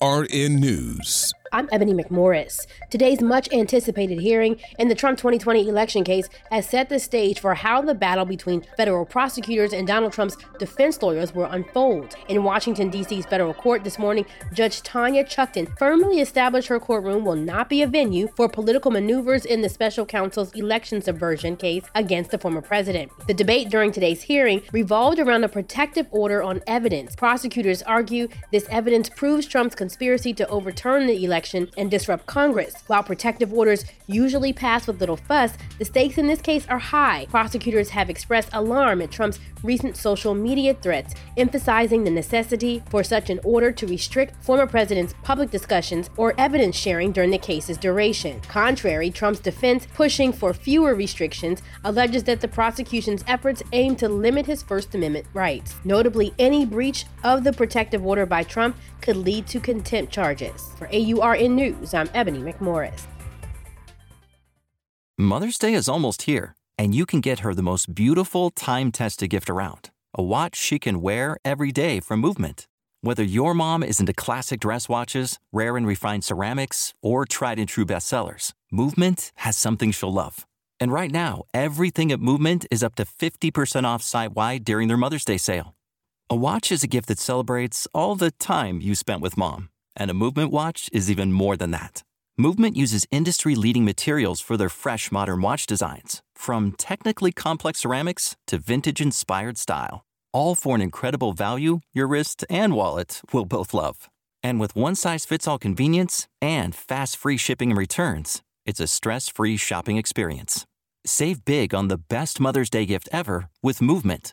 AURN News. I'm Ebony McMorris. Today's much anticipated hearing in the Trump 2020 election case has set the stage for how the battle between federal prosecutors and Donald Trump's defense lawyers will unfold. In Washington, D.C.'s federal court this morning, Judge Tanya Chutkan firmly established her courtroom will not be a venue for political maneuvers in the special counsel's election subversion case against the former president. The debate during today's hearing revolved around a protective order on evidence. Prosecutors argue this evidence proves Trump's conspiracy to overturn the election election and disrupt Congress. While protective orders usually pass with little fuss, the stakes in this case are high. Prosecutors have expressed alarm at Trump's recent social media threats, emphasizing the necessity for such an order to restrict former president's public discussions or evidence sharing during the case's duration. Contrary, Trump's defense, pushing for fewer restrictions, alleges that the prosecution's efforts aim to limit his First Amendment rights. Notably, any breach of the protective order by Trump could lead to contempt charges. For AURN News, I'm Ebony McMorris. Mother's Day is almost here, and you can get her the most beautiful time tested gift around a watch she can wear every day from Movement. Whether your mom is into classic dress watches, rare and refined ceramics, or tried and true bestsellers, Movement has something she'll love. And right now, everything at Movement is up to 50% off site wide during their Mother's Day sale. A watch is a gift that celebrates all the time you spent with mom, and a movement watch is even more than that. Movement uses industry leading materials for their fresh modern watch designs, from technically complex ceramics to vintage inspired style, all for an incredible value your wrist and wallet will both love. And with one size fits all convenience and fast free shipping and returns, it's a stress free shopping experience. Save big on the best Mother's Day gift ever with Movement.